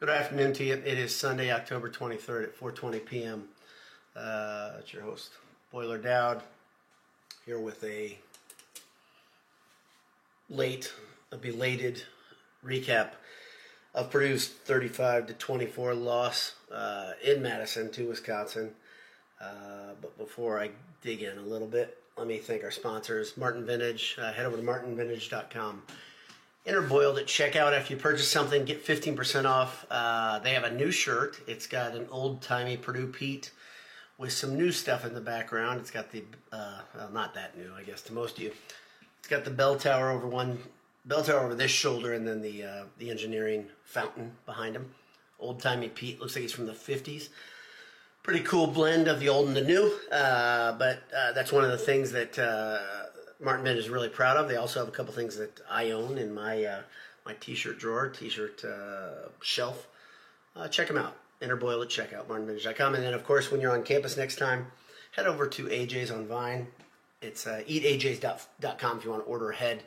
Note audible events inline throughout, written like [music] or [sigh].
Good afternoon to you. It is Sunday, October 23rd at 4:20 p.m. Uh, it's your host, Boiler Dowd, here with a late, a belated recap of Purdue's 35 to 24 loss uh, in Madison to Wisconsin. Uh, but before I dig in a little bit, let me thank our sponsors, Martin Vintage. Uh, head over to martinvintage.com. Enter Boiled at checkout after you purchase something, get 15% off. Uh, they have a new shirt. It's got an old timey Purdue Pete with some new stuff in the background. It's got the, uh, well, not that new, I guess, to most of you. It's got the bell tower over one, bell tower over this shoulder, and then the uh, the engineering fountain behind him. Old timey Pete looks like he's from the 50s. Pretty cool blend of the old and the new, uh, but uh, that's one of the things that uh, Martin Vintage is really proud of. They also have a couple things that I own in my uh, my t-shirt drawer, t-shirt uh, shelf. Uh, check them out. Enter Boil at checkout, martinvintage.com. And then, of course, when you're on campus next time, head over to AJ's on Vine. It's uh, eataj's.com if you want to order ahead.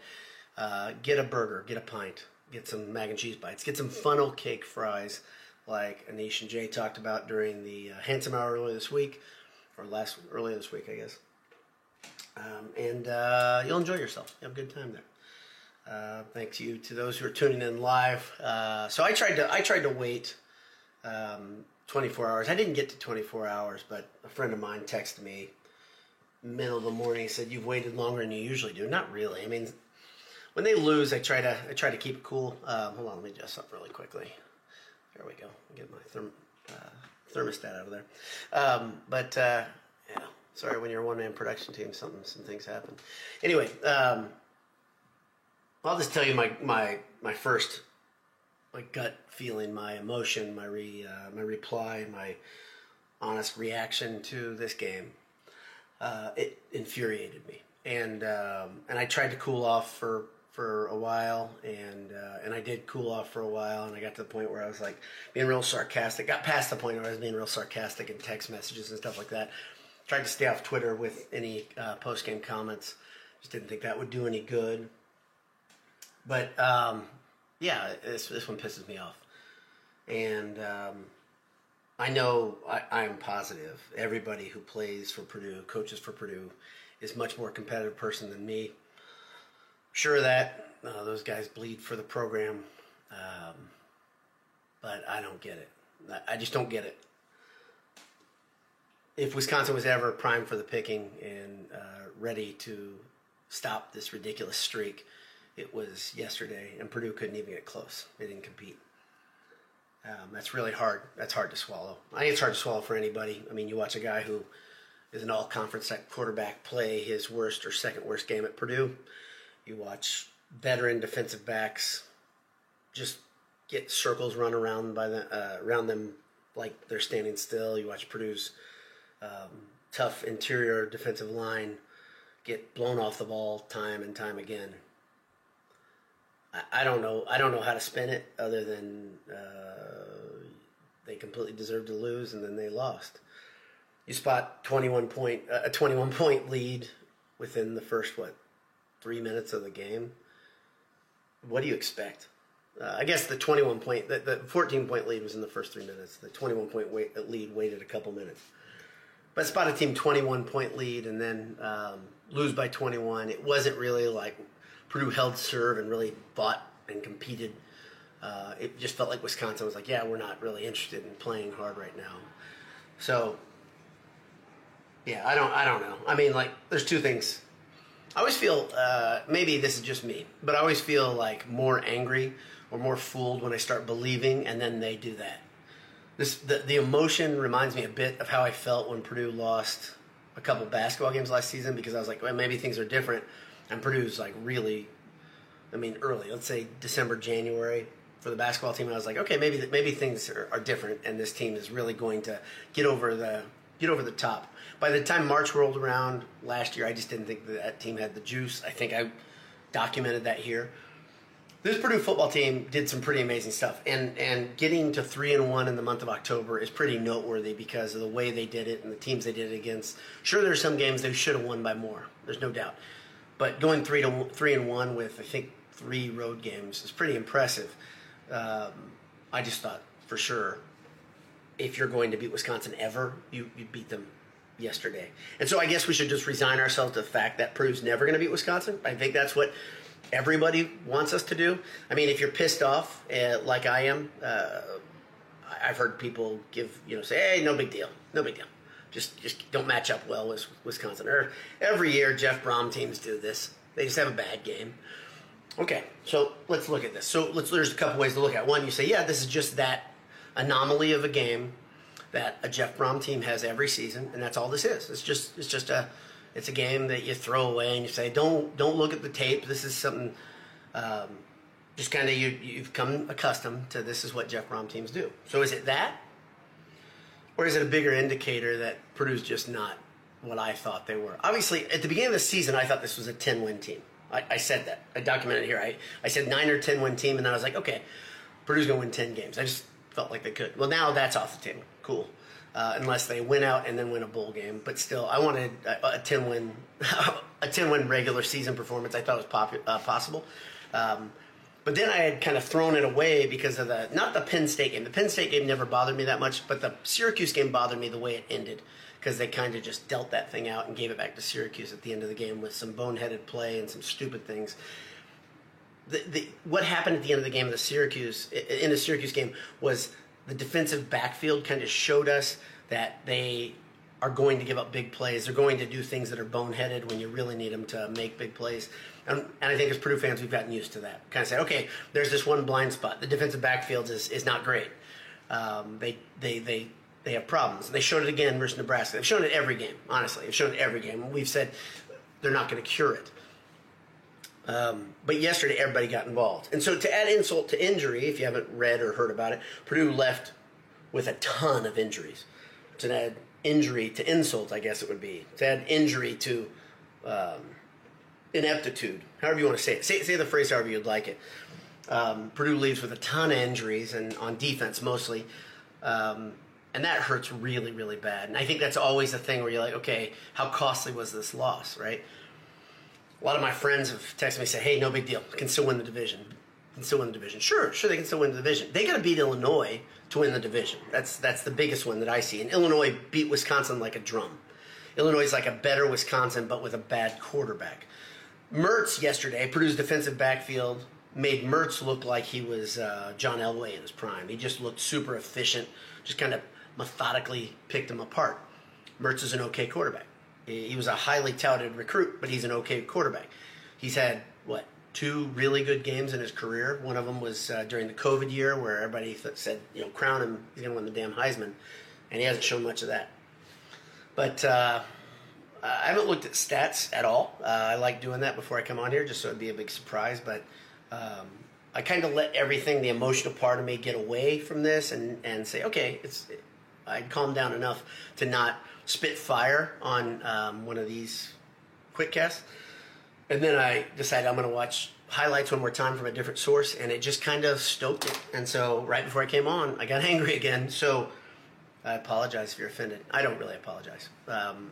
Uh, get a burger, get a pint, get some mac and cheese bites, get some funnel cake fries like Anish and Jay talked about during the uh, Handsome Hour earlier this week, or last earlier this week, I guess. Um, and uh, you'll enjoy yourself. You have a good time there. Uh, thanks you to those who are tuning in live. Uh, so I tried to I tried to wait um, 24 hours. I didn't get to 24 hours, but a friend of mine texted me middle of the morning. He said you've waited longer than you usually do. Not really. I mean, when they lose, I try to I try to keep it cool. Um, hold on, let me adjust up really quickly. There we go. Get my therm, uh, thermostat out of there. Um, but uh, yeah, sorry. When you're a one man production team, something some things happen. Anyway, um, I'll just tell you my my my first my gut feeling, my emotion, my re uh, my reply, my honest reaction to this game. Uh, it infuriated me, and um, and I tried to cool off for for a while, and uh, and I did cool off for a while, and I got to the point where I was like being real sarcastic. Got past the point where I was being real sarcastic in text messages and stuff like that. Tried to stay off Twitter with any uh, post game comments. Just didn't think that would do any good. But um, yeah, this this one pisses me off, and um, I know I, am positive everybody who plays for Purdue, coaches for Purdue, is much more competitive person than me sure of that. Uh, those guys bleed for the program. Um, but I don't get it. I just don't get it. If Wisconsin was ever primed for the picking and uh, ready to stop this ridiculous streak, it was yesterday, and Purdue couldn't even get close. They didn't compete. Um, that's really hard. That's hard to swallow. I think it's hard to swallow for anybody. I mean, you watch a guy who is an all-conference quarterback play his worst or second worst game at Purdue you watch veteran defensive backs just get circles run around by the uh, around them like they're standing still. You watch Purdue's um, tough interior defensive line get blown off the ball time and time again. I, I don't know. I don't know how to spin it other than uh, they completely deserved to lose and then they lost. You spot twenty one point uh, a twenty one point lead within the first what three minutes of the game. What do you expect? Uh, I guess the 21 point, the, the 14 point lead was in the first three minutes. The 21 point wait, lead waited a couple minutes. But spot a team 21 point lead and then um, lose by 21. It wasn't really like Purdue held serve and really fought and competed. Uh, it just felt like Wisconsin was like, yeah, we're not really interested in playing hard right now. So, yeah, I don't, I don't know. I mean, like, there's two things I always feel uh, maybe this is just me, but I always feel like more angry or more fooled when I start believing, and then they do that. This the, the emotion reminds me a bit of how I felt when Purdue lost a couple basketball games last season because I was like, well, maybe things are different, and Purdue's like really, I mean, early. Let's say December, January for the basketball team, and I was like, okay, maybe maybe things are, are different, and this team is really going to get over the get over the top by the time March rolled around last year, I just didn't think that, that team had the juice. I think I documented that here. This Purdue football team did some pretty amazing stuff, and and getting to three and one in the month of October is pretty noteworthy because of the way they did it and the teams they did it against. Sure, there's some games they should have won by more. There's no doubt, but going three to three and one with I think three road games is pretty impressive. Um, I just thought for sure. If you're going to beat Wisconsin ever, you, you beat them yesterday. And so I guess we should just resign ourselves to the fact that Purdue's never going to beat Wisconsin. I think that's what everybody wants us to do. I mean, if you're pissed off uh, like I am, uh, I've heard people give you know say, "Hey, no big deal, no big deal." Just just don't match up well with Wisconsin. Or every year, Jeff Brohm teams do this. They just have a bad game. Okay, so let's look at this. So let's. There's a couple ways to look at. It. One, you say, yeah, this is just that anomaly of a game that a Jeff Brohm team has every season, and that's all this is. It's just it's just a it's a game that you throw away and you say, don't don't look at the tape. This is something. Um, just kind of you you've come accustomed to this is what Jeff Brohm teams do. So is it that, or is it a bigger indicator that Purdue's just not what I thought they were? Obviously, at the beginning of the season, I thought this was a ten win team. I, I said that. I documented here. I, I said nine or ten win team, and then I was like, okay, Purdue's gonna win ten games. I just felt like they could. Well, now that's off the table. Cool. Uh, unless they win out and then win a bowl game. But still, I wanted a, a ten win, [laughs] a ten win regular season performance. I thought was pop, uh, possible. Um, but then I had kind of thrown it away because of the not the Penn State game. The Penn State game never bothered me that much, but the Syracuse game bothered me the way it ended because they kind of just dealt that thing out and gave it back to Syracuse at the end of the game with some boneheaded play and some stupid things. The, the, what happened at the end of the game of the Syracuse in the Syracuse game was the defensive backfield kind of showed us that they are going to give up big plays. They're going to do things that are boneheaded when you really need them to make big plays. And, and I think as Purdue fans, we've gotten used to that. Kind of say, okay, there's this one blind spot. The defensive backfield is, is not great. Um, they, they, they, they have problems. And They showed it again versus Nebraska. They've shown it every game, honestly. They've shown it every game. We've said they're not going to cure it. Um, but yesterday, everybody got involved. And so, to add insult to injury, if you haven't read or heard about it, Purdue left with a ton of injuries. To add injury to insult, I guess it would be. To add injury to um, ineptitude, however you want to say it. Say, say the phrase however you'd like it. Um, Purdue leaves with a ton of injuries, and on defense mostly. Um, and that hurts really, really bad. And I think that's always the thing where you're like, okay, how costly was this loss, right? A lot of my friends have texted me say, "Hey, no big deal. Can still win the division. Can still win the division. Sure, sure, they can still win the division. They got to beat Illinois to win the division. That's that's the biggest one that I see. And Illinois beat Wisconsin like a drum. Illinois is like a better Wisconsin, but with a bad quarterback. Mertz yesterday, Purdue's defensive backfield made Mertz look like he was uh, John Elway in his prime. He just looked super efficient. Just kind of methodically picked him apart. Mertz is an okay quarterback. He was a highly touted recruit, but he's an okay quarterback. He's had what two really good games in his career. One of them was uh, during the COVID year, where everybody th- said, you know, crown him, he's going to win the damn Heisman, and he hasn't shown much of that. But uh, I haven't looked at stats at all. Uh, I like doing that before I come on here, just so it'd be a big surprise. But um, I kind of let everything, the emotional part of me, get away from this and and say, okay, it's. I'd calm down enough to not spit fire on um, one of these quick casts. And then I decided I'm going to watch highlights one more time from a different source, and it just kind of stoked it. And so right before I came on, I got [laughs] angry again. So I apologize if you're offended. I don't really apologize. Um,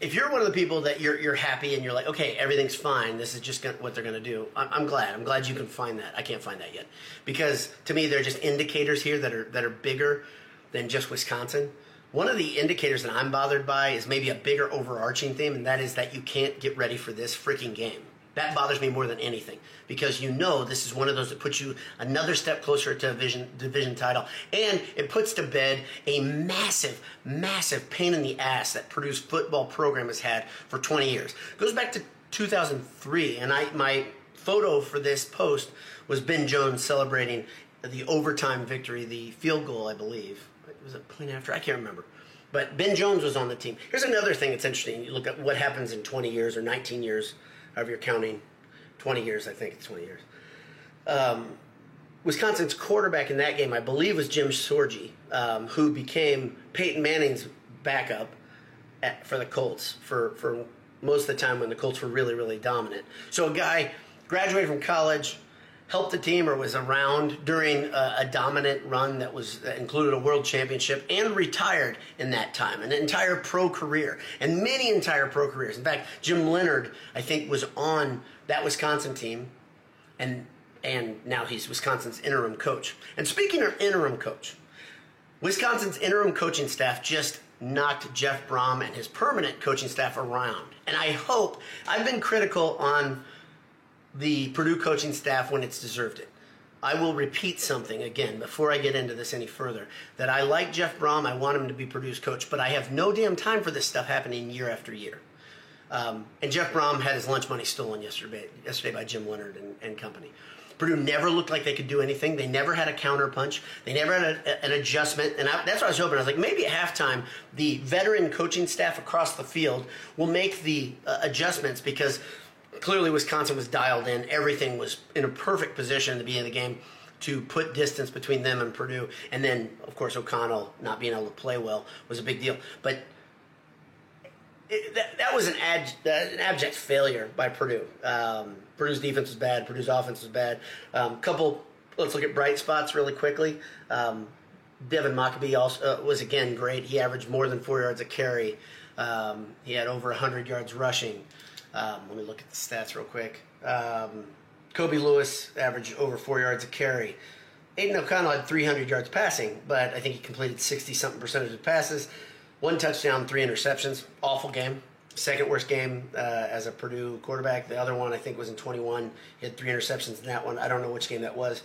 if you're one of the people that you're you're happy and you're like, okay, everything's fine. This is just gonna, what they're going to do. I'm, I'm, glad. I'm glad you can find that. I can't find that yet because to me, they're just indicators here that are that are bigger than just Wisconsin. One of the indicators that I'm bothered by is maybe a bigger overarching theme, and that is that you can't get ready for this freaking game. That bothers me more than anything because you know this is one of those that puts you another step closer to a division, division title, and it puts to bed a massive, massive pain in the ass that Purdue's football program has had for 20 years. It goes back to 2003, and I my photo for this post was Ben Jones celebrating the overtime victory, the field goal, I believe. Was it point after? I can't remember. But Ben Jones was on the team. Here's another thing that's interesting. You look at what happens in 20 years or 19 years, however you're counting. 20 years, I think it's 20 years. Um, Wisconsin's quarterback in that game, I believe, was Jim Sorgi, um, who became Peyton Manning's backup at, for the Colts for, for most of the time when the Colts were really, really dominant. So a guy graduated from college, helped the team or was around during a, a, dominant run that was that included a world championship and retired in that time an entire pro career and many entire pro careers in fact jim Leonhard, i think was on that wisconsin team and and now he's Wisconsin's interim coach. And speaking of interim coach, Wisconsin's interim coaching staff just knocked Jeff Brohm and his permanent coaching staff around. And I hope, I've been critical on the Purdue coaching staff when it's deserved it. I will repeat something again before I get into this any further that I like Jeff Brohm. I want him to be Purdue's coach, but I have no damn time for this stuff happening year after year. Um, and Jeff Brohm had his lunch money stolen yesterday, yesterday by Jim Leonhard and, and company. Purdue never looked like they could do anything. They never had a counter punch. They never had a, an adjustment. And I, that's what I was hoping. I was like, maybe at halftime, the veteran coaching staff across the field will make the uh, adjustments because clearly Wisconsin was dialed in. Everything was in a perfect position at the beginning of the game to put distance between them and Purdue. And then, of course, O'Connell not being able to play well was a big deal. But it, that, that was an, ad, an abject failure by Purdue. Um, Purdue's defense was bad. Purdue's offense was bad. Um, couple, let's look at bright spots really quickly. Um, Devin Mockobee also uh, was again great. He averaged more than four yards a carry. Um, he had over 100 yards rushing. Um, let me look at the stats real quick. Um, Kobe Lewis averaged over four yards a carry. Aidan O'Connell had 300 yards passing, but I think he completed 60 something percentage of passes. One touchdown, three interceptions. Awful game. Second worst game uh, as a Purdue quarterback. The other one I think was in 21. He had three interceptions in that one. I don't know which game that was.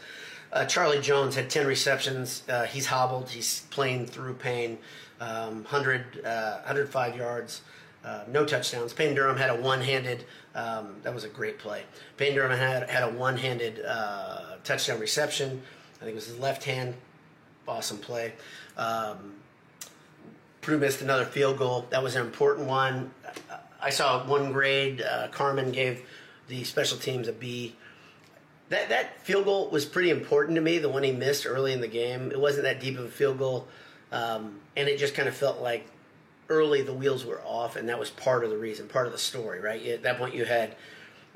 Uh, Charlie Jones had 10 receptions. Uh, he's hobbled. He's playing through pain. Um, 100, 105 uh, yards. Uh, no touchdowns. Payne Durham had a one-handed. Um, that was a great play. Payne Durham had had a one-handed uh, touchdown reception. I think it was his left hand. Awesome play. Um, Purdue missed another field goal. That was an important one. I saw one grade. Uh, Carmen gave the special teams a B. That that field goal was pretty important to me. The one he missed early in the game. It wasn't that deep of a field goal, um, and it just kind of felt like early the wheels were off, and that was part of the reason, part of the story, right? At that point, you had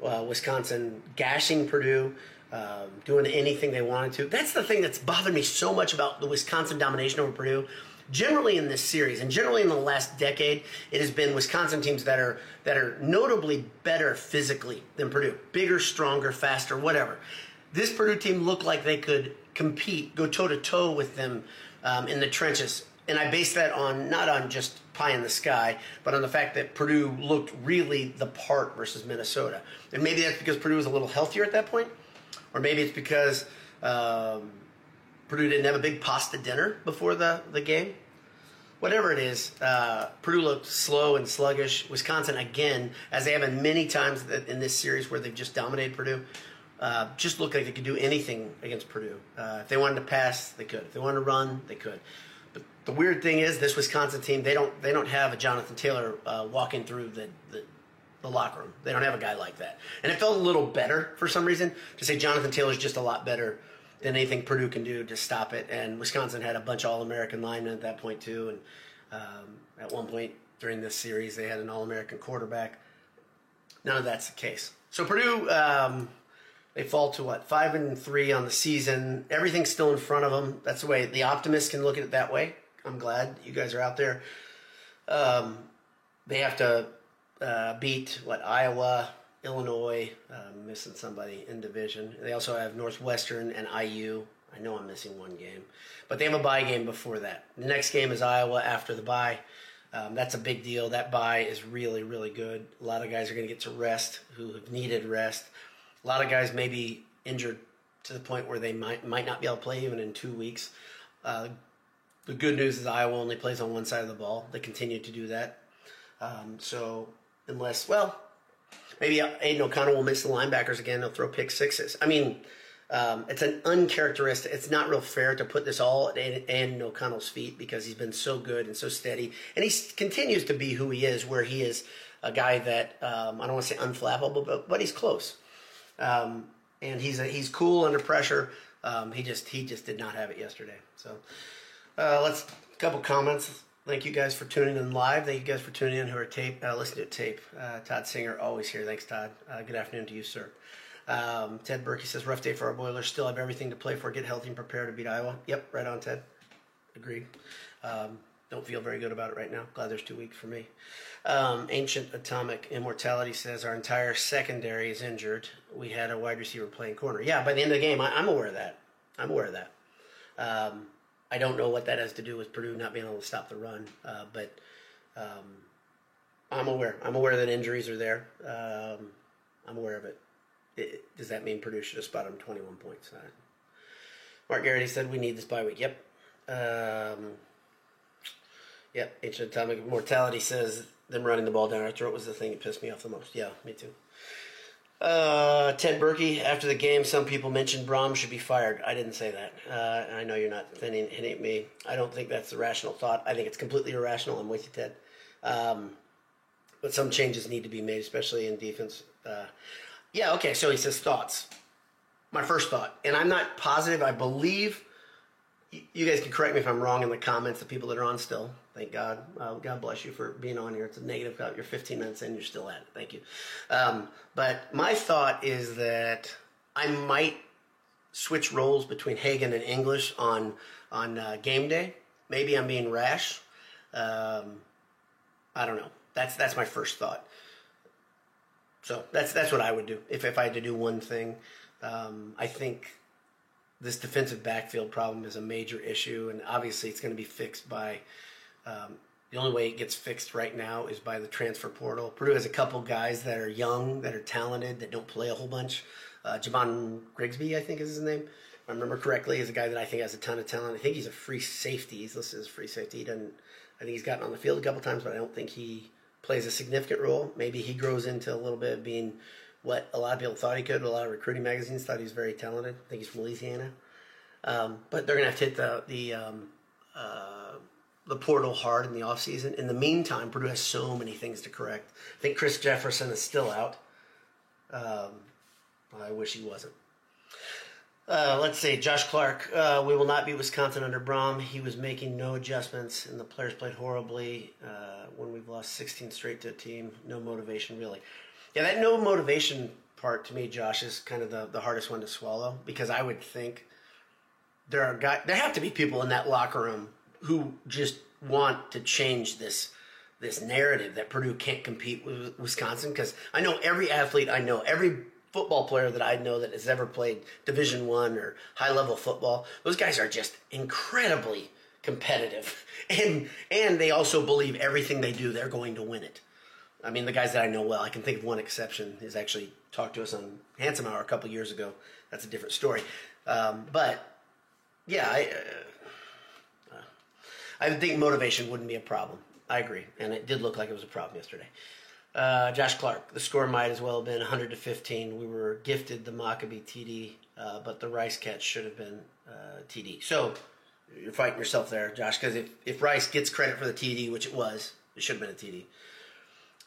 uh, Wisconsin gashing Purdue. Um, doing anything they wanted to. That's the thing that's bothered me so much about the Wisconsin domination over Purdue generally in this series and generally in the last decade, it has been Wisconsin teams that are that are notably better physically than Purdue, bigger, stronger, faster, whatever. This Purdue team looked like they could compete, go toe to toe with them um, in the trenches, and I base that on not on just pie in the sky, but on the fact that Purdue looked really the part versus Minnesota, and maybe that's because Purdue was a little healthier at that point, or maybe it's because. Um, Purdue didn't have a big pasta dinner before the, the game. Whatever it is, uh, Purdue looked slow and sluggish. Wisconsin, again, as they have in many times in this series where they've just dominated Purdue, uh, just looked like they could do anything against Purdue. Uh, if they wanted to pass, they could. If they wanted to run, they could. The weird thing is, this Wisconsin team they don't they don't have a Jonathan Taylor uh, walking through the, the the locker room. They don't have a guy like that. And it felt a little better for some reason to say Jonathan Taylor's just a lot better than anything Purdue can do to stop it. And Wisconsin had a bunch of All American linemen at that point too. And um, at one point during this series, they had an All American quarterback. None of that's the case. So Purdue, um, they fall to what five and three on the season. Everything's still in front of them. That's the way the optimist can look at it that way. I'm glad you guys are out there. Um, they have to uh, beat what Iowa, Illinois, uh, missing somebody in division. They also have Northwestern and IU. I know I'm missing one game, but they have a bye game before that. The next game is Iowa after the bye. Um, that's a big deal. That bye is really, really good. A lot of guys are going to get to rest who have needed rest. A lot of guys may be injured to the point where they might might not be able to play even in two weeks. Uh, the good news is Iowa only plays on one side of the ball. They continue to do that. Um, so unless, well, Maybe Aidan O'Connell will miss the linebackers again. They'll throw pick sixes. I mean, um, it's an uncharacteristic. It's not real fair to put this all at Aidan O'Connell's feet because he's been so good and so steady, and he continues to be who he is, where he is a guy that um, I don't want to say unflappable, but but he's close, um, and he's a, he's cool under pressure. Um, he just he just did not have it yesterday. So uh, let's a couple comments. Thank you guys for tuning in live. Thank you guys for tuning in who are tape, uh, listening to tape. Uh, Todd Singer, always here. Thanks, Todd. Uh, good afternoon to you, sir. Um, Ted Berkey says, rough day for our Boilers. Still have everything to play for. Get healthy and prepare to beat Iowa. Yep, right on, Ted. Agreed. Um, don't feel very good about it right now. Glad there's two weeks for me. Um, Ancient Atomic Immortality says our entire secondary is injured. We had a wide receiver playing corner. Yeah, by the end of the game, I, am aware of that. I'm aware of that. Um, I don't know what that has to do with Purdue not being able to stop the run, uh, but um, I'm aware. I'm aware that injuries are there. Um, I'm aware of it. it. Does that mean Purdue should have spotted him 21 points? Mark Garrity said we need this bye week. Yep. Um, yep. Ancient Atomic Mortality says them running the ball down our throat was the thing that pissed me off the most. Yeah, me too. Uh, Ted Berkey, after the game, some people mentioned Brohm should be fired. I didn't say that. Uh, I know you're not hitting, hitting me. I don't think that's the rational thought. I think it's completely irrational. I'm with you, Ted. Um, but some changes need to be made, especially in defense. Uh, yeah, okay, so he says thoughts. My first thought, and I'm not positive, I believe, you guys can correct me if I'm wrong in the comments, the people that are on still. Thank God. Uh, God bless you for being on here. It's a negative. You're 15 minutes in. You're still at it. Thank you. Um, but my thought is that I might switch roles between Hagen and English on on uh, game day. Maybe I'm being rash. Um, I don't know. That's that's my first thought. So that's that's what I would do if if I had to do one thing. Um, I think this defensive backfield problem is a major issue, and obviously it's going to be fixed by um, the only way it gets fixed right now is by the transfer portal. Purdue has a couple guys that are young, that are talented, that don't play a whole bunch. Uh, Javon Grigsby, I think is his name. If I remember correctly, is a guy that I think has a ton of talent. I think he's a free safety. He's listed as free safety. He doesn't. I think he's gotten on the field a couple times, but I don't think he plays a significant role. Maybe he grows into a little bit of being what a lot of people thought he could. A lot of recruiting magazines thought he was very talented. I think he's from Louisiana. Um, but they're going to have to hit the the um, uh, the portal hard in the offseason. In the meantime, Purdue has so many things to correct. I think Chris Jefferson is still out. Um, I wish he wasn't. Uh, let's see, Josh Clark. Uh, we will not beat Wisconsin under Brohm. He was making no adjustments, and the players played horribly. Uh, when we've lost 16 straight to a team, no motivation really. Yeah, that no motivation part to me, Josh, is kind of the, the hardest one to swallow because I would think there are guys, there have to be people in that locker room who just want to change this this narrative that Purdue can't compete with Wisconsin because I know every athlete I know, every football player that I know that has ever played Division One or high level football, those guys are just incredibly competitive, [laughs] and and they also believe everything they do they're going to win it. I mean, the guys that I know well, I can think of one exception. Is actually talked to us on Handsome Hour a couple years ago. That's a different story, um, but yeah, I. Uh, I think motivation wouldn't be a problem. I agree, and it did look like it was a problem yesterday. Uh, Josh Clark, the score might as well have been 100 to 15. We were gifted the Mockobee TD, uh, but the Rice catch should have been uh, TD. So you're fighting yourself there, Josh, because if, if Rice gets credit for the TD, which it was, it should have been a TD,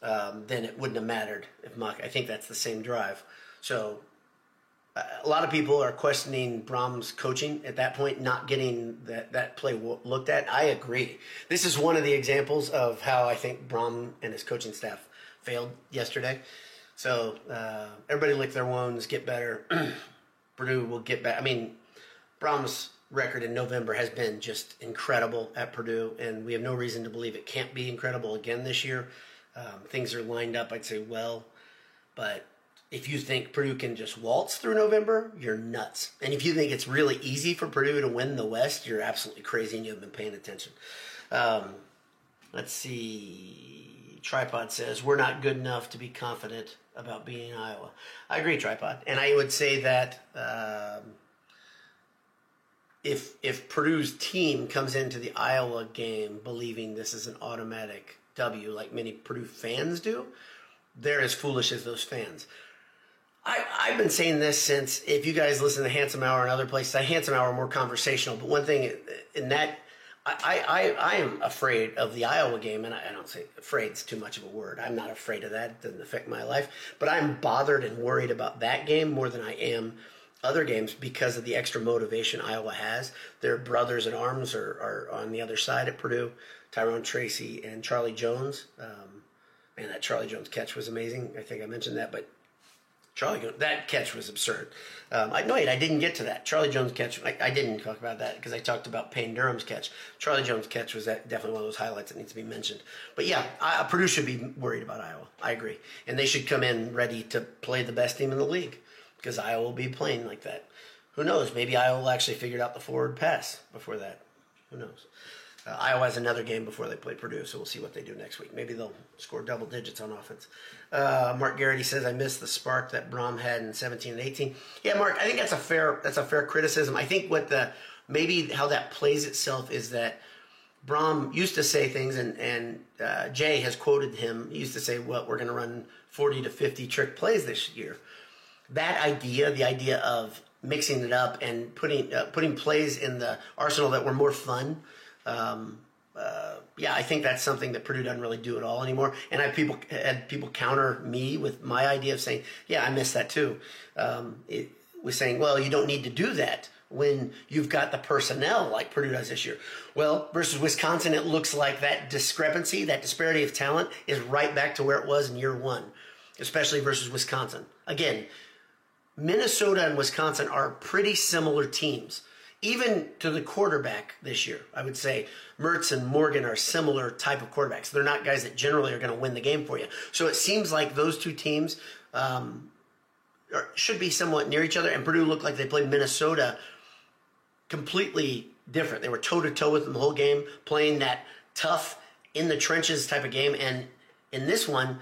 um, then it wouldn't have mattered if Mock. I think that's the same drive. So a lot of people are questioning Brohm's coaching at that point, not getting that, that play looked at. I agree. This is one of the examples of how I think Brohm and his coaching staff failed yesterday. So uh, everybody lick their wounds, get better. [clears throat] Purdue will get back. I mean, Brohm's record in November has been just incredible at Purdue, and we have no reason to believe it can't be incredible again this year. Um, things are lined up, I'd say, well, but if you think Purdue can just waltz through November, you're nuts. And if you think it's really easy for Purdue to win the West, you're absolutely crazy and you haven't been paying attention. Um, let's see. Tripod says, We're not good enough to be confident about beating Iowa. I agree, Tripod. And I would say that um, if, if Purdue's team comes into the Iowa game believing this is an automatic W, like many Purdue fans do, they're as foolish as those fans. I, I've been saying this since if you guys listen to Handsome Hour and other places, Handsome Hour more conversational. But one thing in that, I, I, I am afraid of the Iowa game, and I, I don't say afraid's too much of a word. I'm not afraid of that; it doesn't affect my life. But I'm bothered and worried about that game more than I am other games because of the extra motivation Iowa has. Their brothers in arms are, are on the other side at Purdue. Tyrone Tracy and Charlie Jones. Um, man, that Charlie Jones catch was amazing. I think I mentioned that, but Charlie Jones, that catch was absurd. Um, I no, wait, I didn't get to that. Charlie Jones catch, I, I didn't talk about that because I talked about Payne Durham's catch. Charlie Jones catch was that, definitely one of those highlights that needs to be mentioned. But yeah, I, Purdue should be worried about Iowa. I agree, and they should come in ready to play the best team in the league because Iowa will be playing like that. Who knows? Maybe Iowa actually figure out the forward pass before that. Who knows? Uh, Iowa has another game before they play Purdue, so we'll see what they do next week. Maybe they'll score double digits on offense. Uh, Mark Garrity says I missed the spark that Brohm had in 17 and 18. Yeah, Mark, I think that's a fair that's a fair criticism. I think what the maybe how that plays itself is that Brohm used to say things, and and uh, Jay has quoted him. He used to say, "Well, we're going to run 40 to 50 trick plays this year." That idea, the idea of mixing it up and putting uh, putting plays in the arsenal that were more fun um, uh, yeah, I think that's something that Purdue doesn't really do at all anymore. And I people had people counter me with my idea of saying, "Yeah, I miss that too." Um, it was saying, "Well, you don't need to do that when you've got the personnel like Purdue does this year." Well, versus Wisconsin, it looks like that discrepancy, that disparity of talent, is right back to where it was in year one, especially versus Wisconsin. Again, Minnesota and Wisconsin are pretty similar teams even to the quarterback this year, I would say Mertz and Morgan are similar type of quarterbacks. They're not guys that generally are going to win the game for you. So it seems like those two teams um, are, should be somewhat near each other. And Purdue looked like they played Minnesota completely different. They were toe to toe with them the whole game, playing that tough in the trenches type of game. And in this one,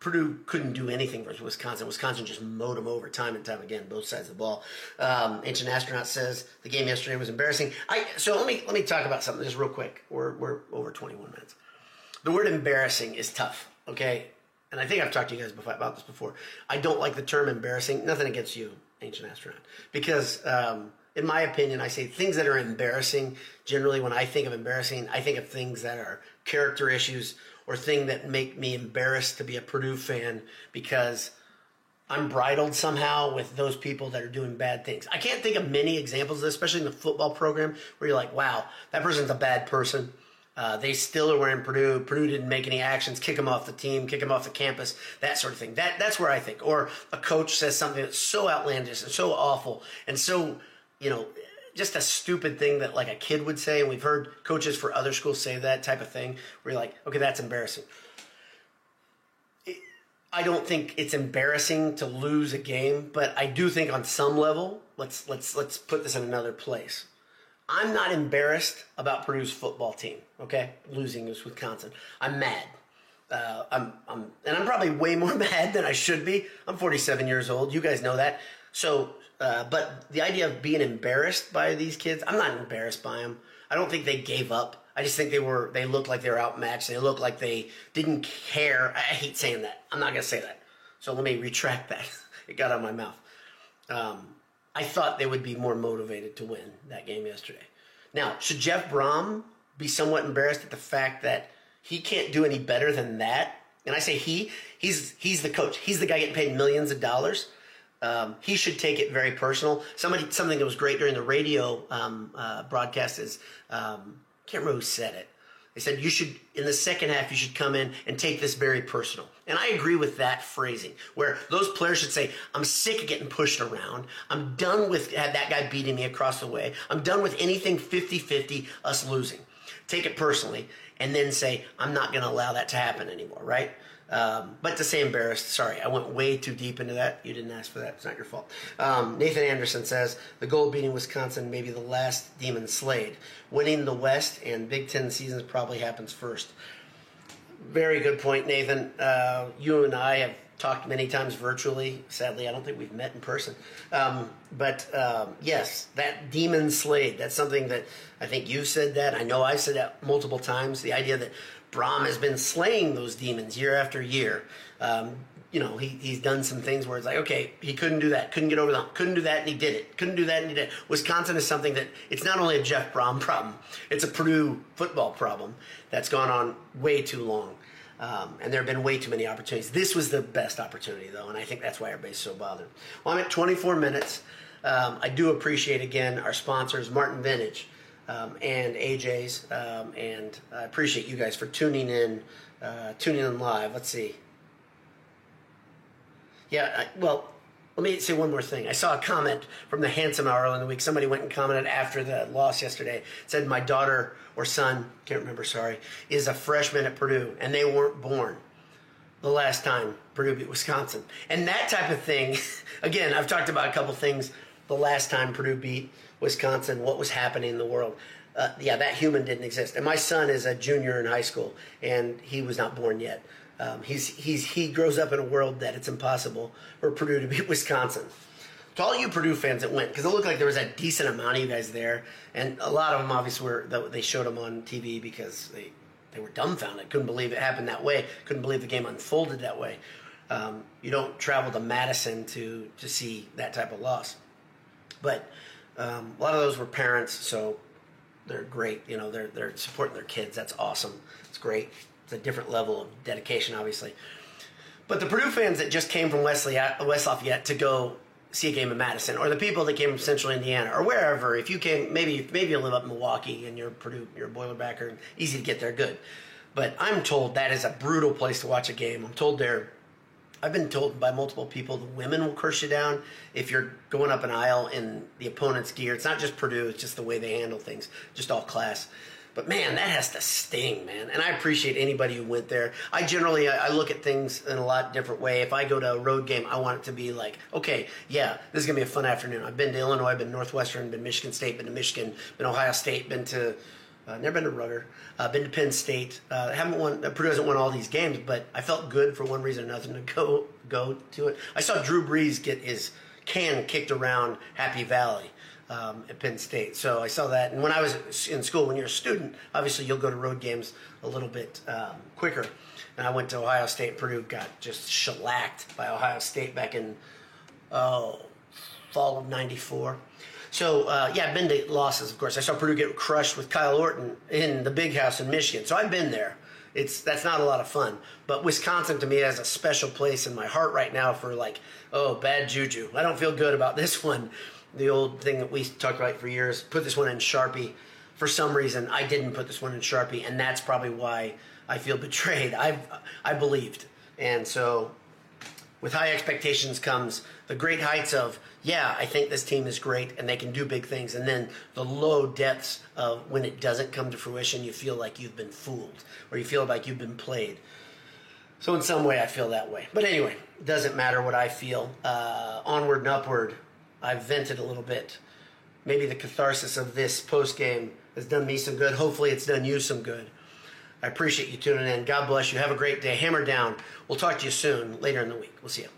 Purdue couldn't do anything versus Wisconsin. Wisconsin just mowed them over time and time again, both sides of the ball. Um, Ancient Astronaut says the game yesterday was embarrassing. I so let me let me talk about something just real quick. We're we're over 21 minutes. The word embarrassing is tough, okay? And I think I've talked to you guys before, about this before. I don't like the term embarrassing. Nothing against you, Ancient Astronaut, because um, in my opinion, I say things that are embarrassing. Generally, when I think of embarrassing, I think of things that are character issues or thing that make me embarrassed to be a Purdue fan because I'm bridled somehow with those people that are doing bad things. I can't think of many examples of this, especially in the football program, where you're like, wow, that person's a bad person. Uh, they still are wearing Purdue. Purdue didn't make any actions, kick them off the team, kick them off the campus, that sort of thing. That that's where I think. Or a coach says something that's so outlandish and so awful and so you know just a stupid thing that like a kid would say, and we've heard coaches for other schools say that type of thing. Where you're like, okay, that's embarrassing. I don't think it's embarrassing to lose a game, but I do think on some level, let's let's let's put this in another place. I'm not embarrassed about Purdue's football team. Okay, losing with Wisconsin. I'm mad. Uh, I'm, I'm, and I'm probably way more [laughs] mad than I should be. I'm 47 years old. You guys know that. So uh, but the idea of being embarrassed by these kids, I'm not embarrassed by them. I don't think they gave up. I just think they were. They looked like they were outmatched. They looked like they didn't care. I, hate saying that. I'm not gonna say that. So let me retract that. [laughs] it got out of my mouth. Um, I thought they would be more motivated to win that game yesterday. Now, should Jeff Brohm be somewhat embarrassed at the fact that he can't do any better than that? And I say he, he's he's the coach. He's the guy getting paid millions of dollars. Um, he should take it very personal. Somebody, something that was great during the radio um, uh, broadcast is um, can't remember who said it. They said you should in the second half you should come in and take this very personal. And I agree with that phrasing where those players should say, I'm sick of getting pushed around. I'm done with that guy beating me across the way. I'm done with anything 50-50 us losing. Take it personally and then say, I'm not going to allow that to happen anymore, right? Um, but to say embarrassed, sorry, I went way too deep into that. You didn't ask for that. It's not your fault. Um, Nathan Anderson says the goal beating Wisconsin may be the last demon slayed. Winning the West and Big Ten seasons probably happens first. Very good point, Nathan. Uh, you and I have talked many times virtually. Sadly, I don't think we've met in person. Um, but um, yes, that demon slayed. That's something that I think you said that. I know I said that multiple times. The idea that Brohm has been slaying those demons year after year. Um, you know, he, he's done some things where it's like, okay, he couldn't do that, couldn't get over the hump, couldn't do that, and he did it. Couldn't do that, and he did it. Wisconsin is something that it's not only a Jeff Brohm problem, it's a Purdue football problem that's gone on way too long. Um, and there have been way too many opportunities. This was the best opportunity, though, and I think that's why everybody's so bothered. Well, I'm at 24 minutes. Um, I do appreciate, again, our sponsors, Martin Vintage um, and AJ's, um, and I appreciate you guys for tuning in, uh, tuning in live. Let's see. Yeah, I, well, let me say one more thing. I saw a comment from the Handsome Hour in the week. Somebody went and commented after the loss yesterday. Said my daughter or son, can't remember, sorry, is a freshman at Purdue, and they weren't born the last time Purdue beat Wisconsin. And that type of thing, [laughs] again, I've talked about a couple things the last time Purdue beat Wisconsin, what was happening in the world. Uh, yeah, that human didn't exist. And my son is a junior in high school, and he was not born yet. Um, he's, he's, he grows up in a world that it's impossible for Purdue to beat [laughs] Wisconsin. To all you Purdue fans that went, because it looked like there was a decent amount of you guys there, and a lot of them obviously were, they showed them on TV because they, they were dumbfounded, couldn't believe it happened that way, couldn't believe the game unfolded that way. Um, you don't travel to Madison to, to see that type of loss. But um, a lot of those were parents, so they're great. You know, they're, they're supporting their kids. That's awesome. It's great it's a different level of dedication, obviously. But the Purdue fans that just came from Wesley, West Lafayette to go see a game in Madison, or the people that came from Central Indiana, or wherever. If you came, maybe maybe you live up in Milwaukee and you're Purdue, you're a Boilerbacker, easy to get there, good. But I'm told that is a brutal place to watch a game. I'm told there. I've been told by multiple people the women will curse you down if you're going up an aisle in the opponent's gear. It's not just Purdue; it's just the way they handle things, just all class. But man, that has to sting, man. And I appreciate anybody who went there. I generally I, look at things in a lot different way. If I go to a road game, I want it to be like, okay, yeah, this is gonna be a fun afternoon. I've been to Illinois, I've been Northwestern, been Michigan State, been to Michigan, been Ohio State, been to uh, never been to Rudder. Uh, been to Penn State. Uh, haven't won. Uh, Purdue hasn't won all these games, but I felt good for one reason or another to go go to it. I saw Drew Brees get his can kicked around Happy Valley um, at Penn State. So I saw that. And when I was in school, when you're a student, obviously you'll go to road games a little bit um, quicker. And I went to Ohio State. Purdue got just shellacked by Ohio State back in oh fall of '94. So uh, yeah, I've been to losses. Of course, I saw Purdue get crushed with Kyle Orton in the Big House in Michigan. So I've been there. It's that's not a lot of fun. But Wisconsin to me has a special place in my heart right now for like oh bad juju. I don't feel good about [laughs] this one the old thing that we talked about for years. Put this one in Sharpie. For some reason, I didn't put this one in Sharpie, and that's probably why I feel [laughs] betrayed. I I believed, and so with high expectations comes the great heights of yeah, I think this team is great and they can do big things, and then the low depths of when it doesn't come to fruition, you feel like you've been fooled or you feel like you've been played. So in some way, I feel that way. But anyway, it doesn't matter what I feel. Uh, onward and upward I've vented a little bit. Maybe the catharsis of this post game has done me some good. Hopefully, it's done you some good. I appreciate you tuning in. God bless you. Have a great day. Hammer down. We'll talk to you soon later in the week. We'll see you.